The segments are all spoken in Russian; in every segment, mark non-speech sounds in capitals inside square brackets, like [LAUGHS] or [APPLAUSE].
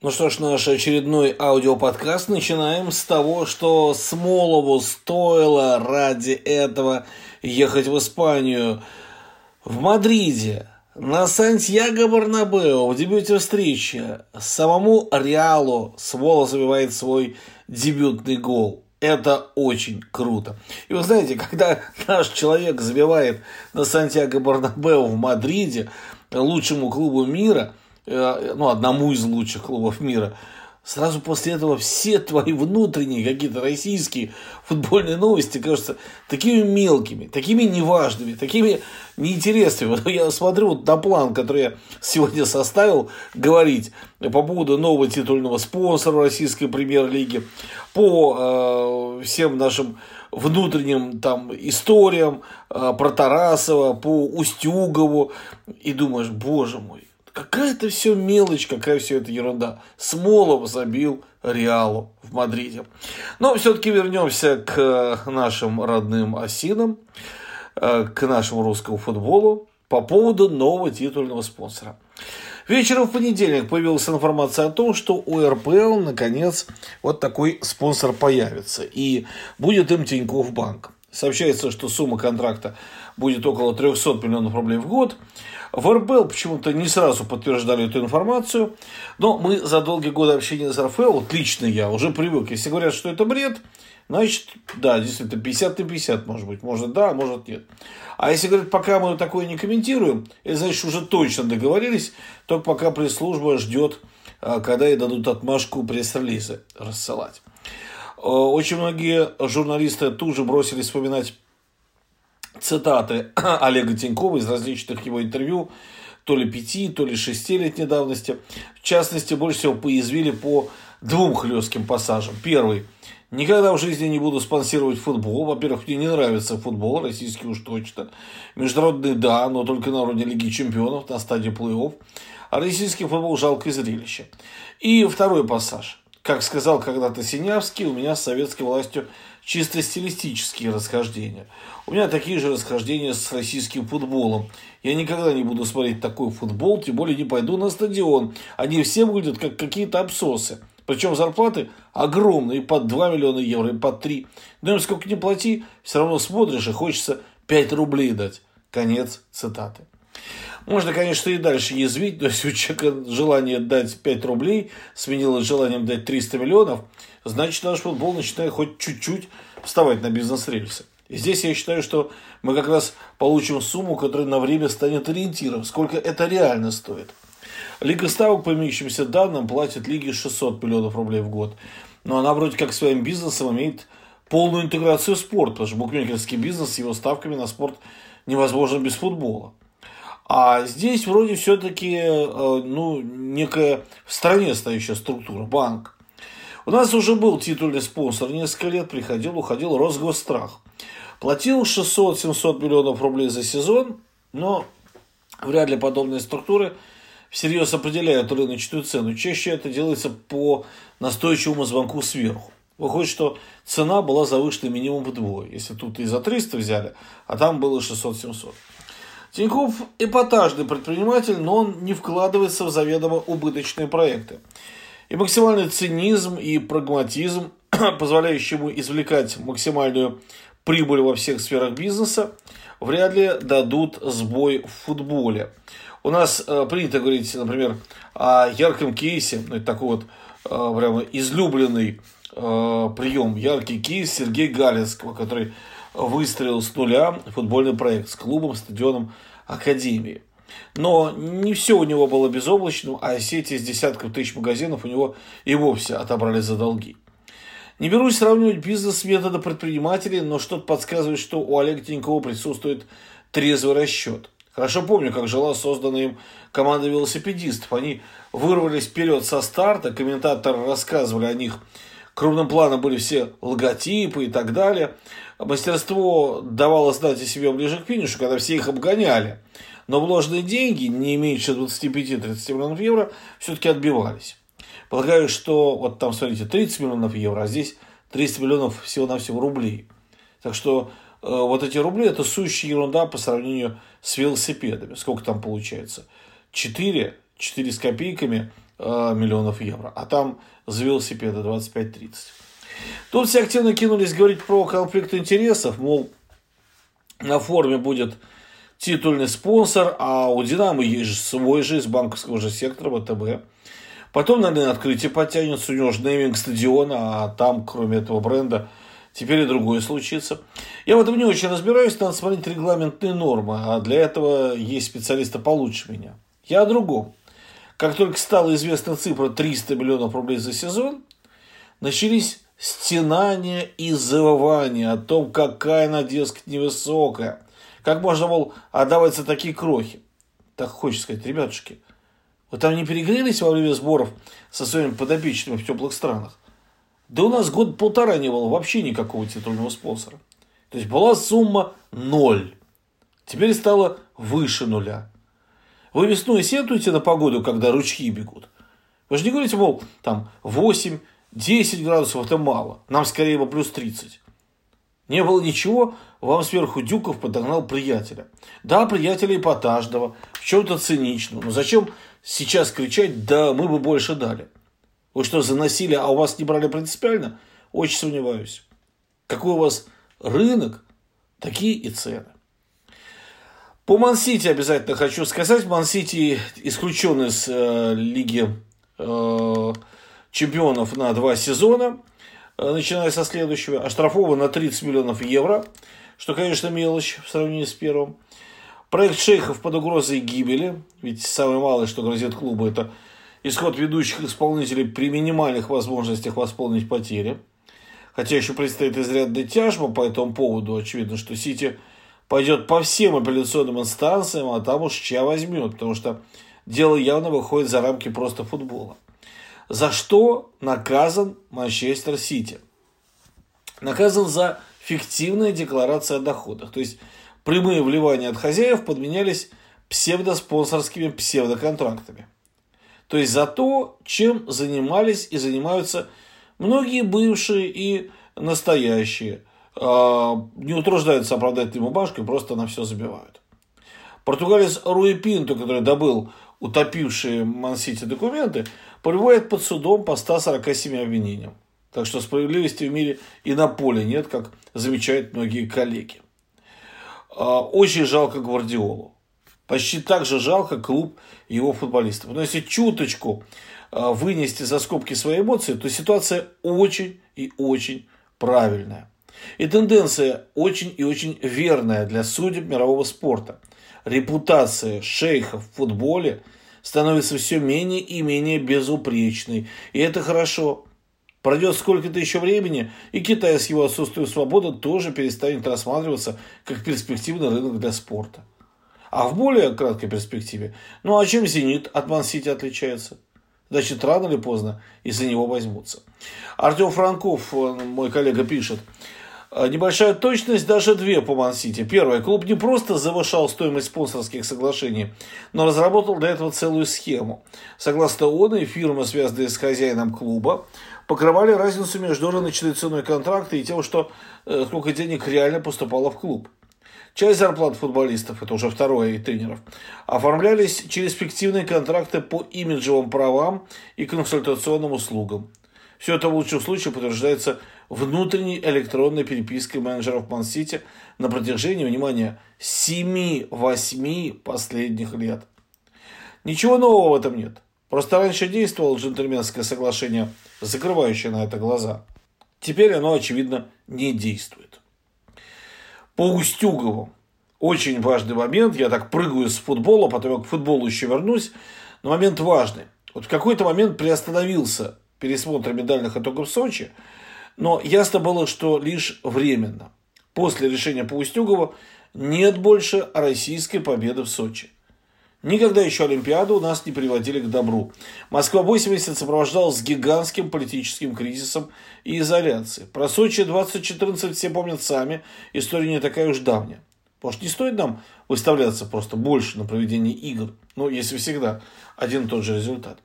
Ну что ж, наш очередной аудиоподкаст начинаем с того, что Смолову стоило ради этого ехать в Испанию. В Мадриде на Сантьяго Барнабео в дебюте встречи самому Реалу Смолов забивает свой дебютный гол. Это очень круто. И вы знаете, когда [LAUGHS] наш человек забивает на Сантьяго Барнабео в Мадриде, лучшему клубу мира – ну, одному из лучших клубов мира, сразу после этого все твои внутренние какие-то российские футбольные новости кажутся такими мелкими, такими неважными, такими неинтересными. Вот я смотрю вот на план, который я сегодня составил, говорить по поводу нового титульного спонсора российской премьер-лиги, по э, всем нашим внутренним там историям э, про Тарасова, по Устюгову, и думаешь, боже мой, Какая-то все мелочь, какая все это ерунда. Смолов забил Реалу в Мадриде. Но все-таки вернемся к нашим родным осинам, э, к нашему русскому футболу по поводу нового титульного спонсора. Вечером в понедельник появилась информация о том, что у РПЛ наконец вот такой спонсор появится. И будет им Тинькофф Банк. Сообщается, что сумма контракта будет около 300 миллионов рублей в год. В РБЛ почему-то не сразу подтверждали эту информацию, но мы за долгие годы общения с РФЛ, вот лично я, уже привык. Если говорят, что это бред, значит, да, действительно, 50 на 50 может быть. Может да, может нет. А если говорят, пока мы такое не комментируем, это значит, уже точно договорились, только пока пресс-служба ждет, а, когда ей дадут отмашку пресс-релизы рассылать. А, очень многие журналисты тут же бросились вспоминать цитаты [CLEARS THROAT] Олега Тинькова из различных его интервью, то ли пяти, то ли шестилетней давности. В частности, больше всего поязвили по двум хлестким пассажам. Первый. Никогда в жизни не буду спонсировать футбол. Во-первых, мне не нравится футбол, российский уж точно. Международный, да, но только на уровне Лиги Чемпионов, на стадии плей-офф. А российский футбол жалкое зрелище. И второй пассаж. Как сказал когда-то Синявский, у меня с советской властью чисто стилистические расхождения. У меня такие же расхождения с российским футболом. Я никогда не буду смотреть такой футбол, тем более не пойду на стадион. Они все выглядят как какие-то абсосы. Причем зарплаты огромные, под 2 миллиона евро, и под 3. Но им сколько не плати, все равно смотришь и хочется 5 рублей дать. Конец цитаты. Можно, конечно, и дальше язвить, но если у человека желание дать 5 рублей сменилось желанием дать 300 миллионов, значит наш футбол начинает хоть чуть-чуть вставать на бизнес-рельсы. И здесь я считаю, что мы как раз получим сумму, которая на время станет ориентиром, сколько это реально стоит. Лига ставок, по имеющимся данным, платит Лиге 600 миллионов рублей в год. Но она вроде как своим бизнесом имеет полную интеграцию в спорт, потому что букмекерский бизнес с его ставками на спорт невозможен без футбола. А здесь вроде все-таки э, ну, некая в стране стоящая структура, банк. У нас уже был титульный спонсор, несколько лет приходил, уходил Росгосстрах. Платил 600-700 миллионов рублей за сезон, но вряд ли подобные структуры всерьез определяют рыночную цену. Чаще это делается по настойчивому звонку сверху. Выходит, что цена была завышена минимум вдвое. Если тут и за 300 взяли, а там было 600-700. Тиньков эпатажный предприниматель, но он не вкладывается в заведомо убыточные проекты. И максимальный цинизм и прагматизм, [CLEARS THROAT] позволяющий ему извлекать максимальную прибыль во всех сферах бизнеса, вряд ли дадут сбой в футболе. У нас э, принято говорить, например, о ярком кейсе, ну, это такой вот э, прямо излюбленный э, прием, яркий кейс Сергея Галинского, который выстроил с нуля футбольный проект с клубом, стадионом, академией. Но не все у него было безоблачным, а сети из десятков тысяч магазинов у него и вовсе отобрали за долги. Не берусь сравнивать бизнес метода предпринимателей, но что-то подсказывает, что у Олега Тинькова присутствует трезвый расчет. Хорошо помню, как жила созданная им команда велосипедистов. Они вырвались вперед со старта, комментаторы рассказывали о них. Крупным планом были все логотипы и так далее. Мастерство давало знать о себе ближе к финишу, когда все их обгоняли. Но вложенные деньги, не меньше 25-30 миллионов евро, все-таки отбивались. Полагаю, что вот там, смотрите, 30 миллионов евро, а здесь 300 миллионов всего-навсего рублей. Так что э, вот эти рубли – это сущая ерунда по сравнению с велосипедами. Сколько там получается? 4, 4 с копейками миллионов евро. А там за велосипеды 25-30. Тут все активно кинулись говорить про конфликт интересов, мол, на форме будет титульный спонсор, а у «Динамо» есть же свой же из банковского же сектора ВТБ. Потом, наверное, открытие подтянется, у него же нейминг стадиона, а там, кроме этого бренда, теперь и другое случится. Я в этом не очень разбираюсь, надо смотреть регламентные нормы, а для этого есть специалисты получше меня. Я о другом. Как только стала известна цифра 300 миллионов рублей за сезон, начались стенания и завывания о том, какая она, дескать, невысокая. Как можно, мол, отдавать за такие крохи? Так хочется сказать, ребятушки, вы там не перегрелись во время сборов со своими подопечными в теплых странах? Да у нас год-полтора не было вообще никакого титульного спонсора. То есть была сумма ноль. Теперь стало выше нуля. Вы весной сетуете на погоду, когда ручьи бегут? Вы же не говорите, мол, там 8, 10 градусов это мало. Нам скорее бы плюс 30. Не было ничего, вам сверху Дюков подогнал приятеля. Да, приятеля эпатажного, в чем-то циничного. Но зачем сейчас кричать, да мы бы больше дали? Вы что, заносили, а у вас не брали принципиально? Очень сомневаюсь. Какой у вас рынок, такие и цены. По Мансити обязательно хочу сказать. Мансити исключен из э, Лиги э, чемпионов на два сезона, э, начиная со следующего, оштрафован на 30 миллионов евро, что, конечно, мелочь в сравнении с первым. Проект шейхов под угрозой гибели, ведь самое малое, что грозит клубу, это исход ведущих исполнителей при минимальных возможностях восполнить потери. Хотя еще предстоит изрядная тяжба по этому поводу. Очевидно, что Сити пойдет по всем апелляционным инстанциям, а там уж чья возьмет, потому что дело явно выходит за рамки просто футбола за что наказан Манчестер Сити. Наказан за фиктивная декларация о доходах. То есть прямые вливания от хозяев подменялись псевдоспонсорскими псевдоконтрактами. То есть за то, чем занимались и занимаются многие бывшие и настоящие. А, не утруждаются оправдательной бумажкой, просто на все забивают. Португалец Руи Пинто, который добыл утопившие Мансити документы, пребывает под судом по 147 обвинениям. Так что справедливости в мире и на поле нет, как замечают многие коллеги. А, очень жалко Гвардиолу. Почти так же жалко клуб его футболистов. Но если чуточку а, вынести за скобки свои эмоции, то ситуация очень и очень правильная. И тенденция очень и очень верная для судеб мирового спорта. Репутация шейхов в футболе – становится все менее и менее безупречной. И это хорошо. Пройдет сколько-то еще времени, и Китай с его отсутствием свободы тоже перестанет рассматриваться как перспективный рынок для спорта. А в более краткой перспективе, ну а чем «Зенит» от Ман-Сити отличается? Значит, рано или поздно из-за него возьмутся. Артем Франков, мой коллега, пишет – небольшая точность, даже две по Ман-Сити. Первое. Клуб не просто завышал стоимость спонсорских соглашений, но разработал для этого целую схему. Согласно ООН, фирмы, связанные с хозяином клуба, покрывали разницу между рыночной ценой контракта и тем, что э, сколько денег реально поступало в клуб. Часть зарплат футболистов, это уже второе, и тренеров, оформлялись через фиктивные контракты по имиджевым правам и консультационным услугам. Все это в лучшем случае подтверждается внутренней электронной перепиской менеджеров Ман-Сити на протяжении, внимания, 7-8 последних лет. Ничего нового в этом нет. Просто раньше действовало джентльменское соглашение, закрывающее на это глаза. Теперь оно, очевидно, не действует. По Устюгову. Очень важный момент. Я так прыгаю с футбола, потом я к футболу еще вернусь. Но момент важный. Вот в какой-то момент приостановился пересмотра медальных итогов Сочи, но ясно было, что лишь временно. После решения по нет больше российской победы в Сочи. Никогда еще Олимпиаду у нас не приводили к добру. Москва 80 сопровождалась гигантским политическим кризисом и изоляцией. Про Сочи 2014 все помнят сами, история не такая уж давняя. Может, не стоит нам выставляться просто больше на проведение игр, ну, если всегда один и тот же результат.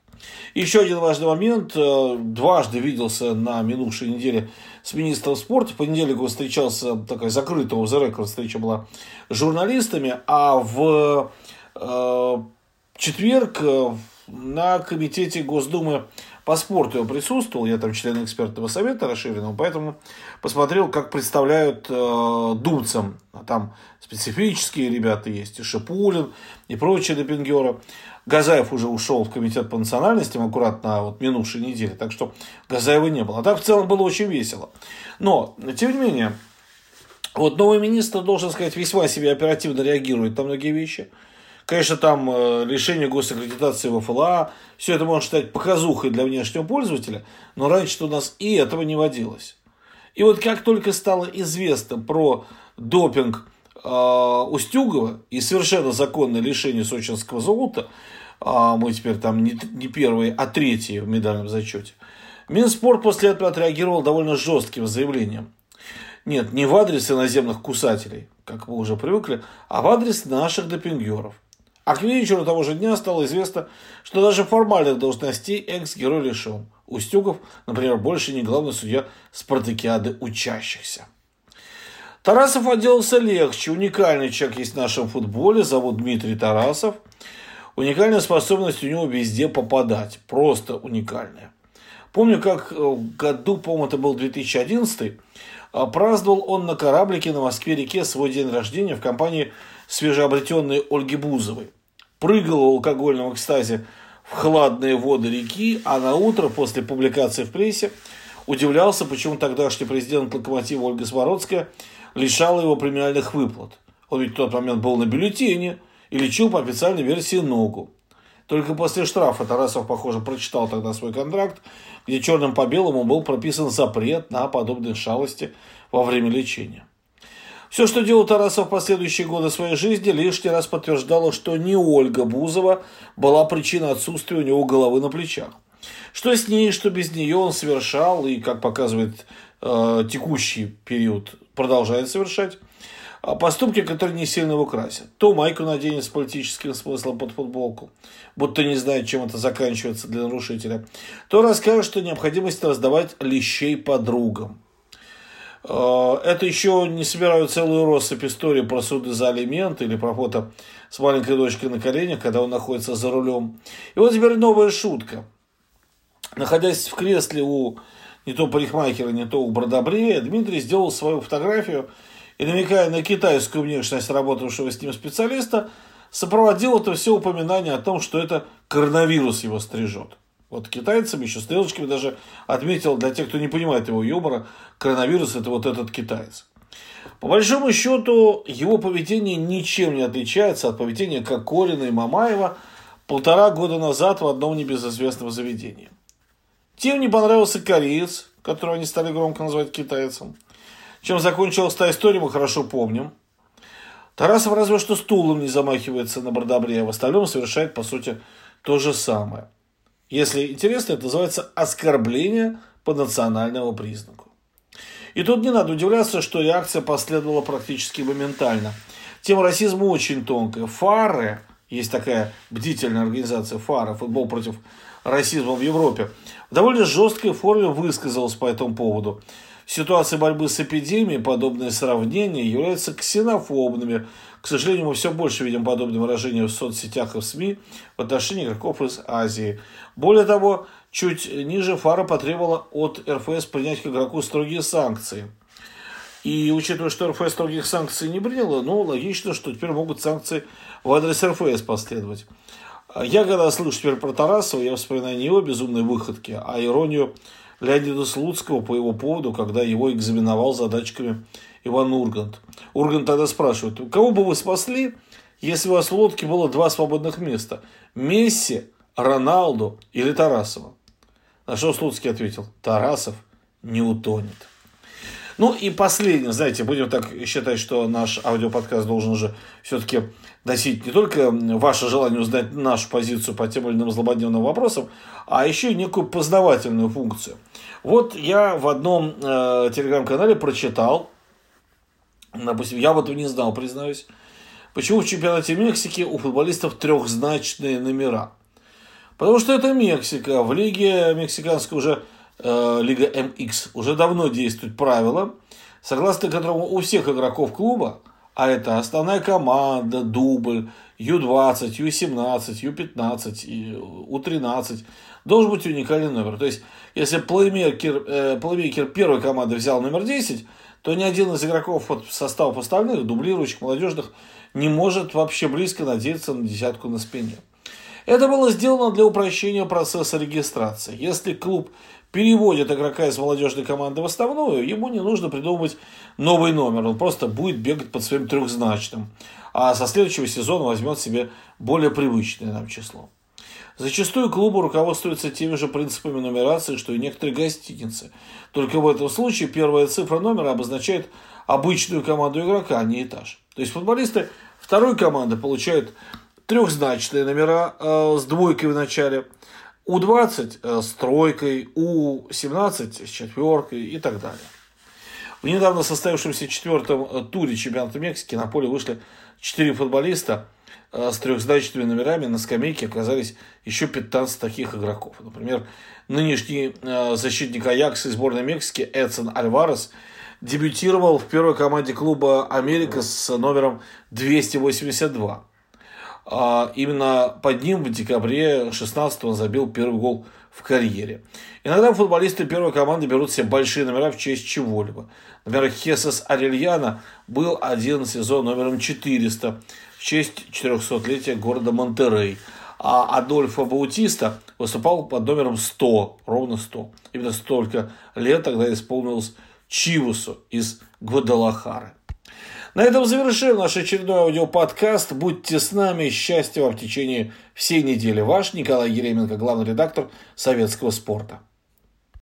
Еще один важный момент. Э, дважды виделся на минувшей неделе с министром спорта. В понедельник он встречался, такая закрытая у the встреча была с журналистами, а в э, четверг, э, на комитете Госдумы по спорту я присутствовал, я там член экспертного совета расширенного, поэтому посмотрел, как представляют э, думцам. Там специфические ребята есть, и Шипулин, и прочие допингеры. Газаев уже ушел в комитет по национальностям аккуратно вот минувшей неделе, так что Газаева не было. А так в целом было очень весело. Но, тем не менее, вот новый министр, должен сказать, весьма себе оперативно реагирует на многие вещи. Конечно, там э, лишение госаккредитации в ФЛА, все это можно считать показухой для внешнего пользователя, но раньше у нас и этого не водилось. И вот как только стало известно про допинг э, Устюгова и совершенно законное лишение сочинского золота, а мы теперь там не, не первые, а третьи в медальном зачете, Минспорт после этого отреагировал довольно жестким заявлением. Нет, не в адрес иноземных кусателей, как мы уже привыкли, а в адрес наших допингеров. А к вечеру того же дня стало известно, что даже формальных должностей экс-герой лишен. Устюгов, например, больше не главный судья спартакиады учащихся. Тарасов отделался легче. Уникальный человек есть в нашем футболе. Зовут Дмитрий Тарасов. Уникальная способность у него везде попадать. Просто уникальная. Помню, как в году, по-моему, это был 2011 а, праздновал он на кораблике на Москве-реке свой день рождения в компании свежеобретенной Ольги Бузовой. Прыгал в алкогольном экстазе в хладные воды реки, а на утро после публикации в прессе удивлялся, почему тогдашний президент Локомотива Ольга Смородская лишала его премиальных выплат. Он ведь в тот момент был на бюллетене и лечил по официальной версии ногу. Только после штрафа Тарасов, похоже, прочитал тогда свой контракт, где черным по белому был прописан запрет на подобные шалости во время лечения. Все, что делал Тарасов в последующие годы своей жизни, лишний раз подтверждало, что не Ольга Бузова была причиной отсутствия у него головы на плечах. Что с ней, что без нее он совершал, и, как показывает э, текущий период, продолжает совершать, а поступки, которые не сильно его красят. То майку наденет с политическим смыслом под футболку, будто не знает, чем это заканчивается для нарушителя, то расскажет, что необходимость раздавать лещей подругам. А, это еще не собираю целую россыпь истории про суды за алименты или про фото с маленькой дочкой на коленях, когда он находится за рулем. И вот теперь новая шутка. Находясь в кресле у не то парикмахера, не то у бродобрея, Дмитрий сделал свою фотографию – и намекая на китайскую внешность работавшего с ним специалиста, сопроводил это все упоминание о том, что это коронавирус его стрижет. Вот китайцам еще стрелочками даже отметил, для тех, кто не понимает его юмора, коронавирус это вот этот китаец. По большому счету, его поведение ничем не отличается от поведения Кокорина и Мамаева полтора года назад в одном небезызвестном заведении. Тем не понравился кореец, которого они стали громко называть китайцем. Чем закончилась та история, мы хорошо помним. Тарасов разве что стулом не замахивается на Бардабре, а в остальном совершает, по сути, то же самое. Если интересно, это называется оскорбление по национальному признаку. И тут не надо удивляться, что реакция последовала практически моментально. Тема расизма очень тонкая. Фары, есть такая бдительная организация ФАРа, футбол против расизма в Европе, в довольно жесткой форме высказалась по этому поводу. В ситуации борьбы с эпидемией подобные сравнения являются ксенофобными. К сожалению, мы все больше видим подобные выражения в соцсетях и в СМИ в отношении игроков из Азии. Более того, чуть ниже Фара потребовала от РФС принять к игроку строгие санкции. И учитывая, что РФС строгих санкций не приняла, ну, логично, что теперь могут санкции в адрес РФС последовать. Я когда слышу теперь про Тарасова, я вспоминаю не его безумные выходки, а иронию Леонида Слуцкого по его поводу, когда его экзаменовал задачками Иван Ургант. Ургант тогда спрашивает, кого бы вы спасли, если у вас в лодке было два свободных места? Месси, Роналду или Тарасова? На что Слуцкий ответил, Тарасов не утонет. Ну и последнее, знаете, будем так считать, что наш аудиоподкаст должен уже все-таки носить не только ваше желание узнать нашу позицию по тем или иным злободневным вопросам, а еще и некую познавательную функцию. Вот я в одном э, телеграм-канале прочитал, допустим, я вот не знал, признаюсь, почему в чемпионате Мексики у футболистов трехзначные номера. Потому что это Мексика. В лиге мексиканской уже, э, Лига МХ, уже давно действует правило, согласно которому у всех игроков клуба – а это основная команда, дубль Ю-20, Ю-17, Ю-15, У-13 должен быть уникальный номер. То есть, если плеймейкер, э, плеймейкер первой команды взял номер 10, то ни один из игроков под составов остальных, дублирующих, молодежных, не может вообще близко надеяться на десятку на спине. Это было сделано для упрощения процесса регистрации. Если клуб переводит игрока из молодежной команды в основную, ему не нужно придумывать новый номер. Он просто будет бегать под своим трехзначным. А со следующего сезона возьмет себе более привычное нам число. Зачастую клубы руководствуются теми же принципами нумерации, что и некоторые гостиницы. Только в этом случае первая цифра номера обозначает обычную команду игрока, а не этаж. То есть футболисты второй команды получают трехзначные номера э, с двойкой в начале, У-20 э, с тройкой, У-17 с четверкой и так далее. В недавно состоявшемся четвертом э, туре чемпионата Мексики на поле вышли четыре футболиста э, с трехзначными номерами. На скамейке оказались еще 15 таких игроков. Например, нынешний э, защитник Аякса из сборной Мексики Эдсон Альварес дебютировал в первой команде клуба Америка с номером 282. А именно под ним в декабре 16 он забил первый гол в карьере. Иногда футболисты первой команды берут себе большие номера в честь чего-либо. Например, Хесес Арельяна был один сезон номером 400 в честь 400-летия города Монтерей. А Адольфо Баутиста выступал под номером 100, ровно 100. Именно столько лет тогда исполнилось Чивусу из Гвадалахары. На этом завершим наш очередной аудиоподкаст. Будьте с нами. Счастья вам в течение всей недели. Ваш Николай Еременко, главный редактор советского спорта.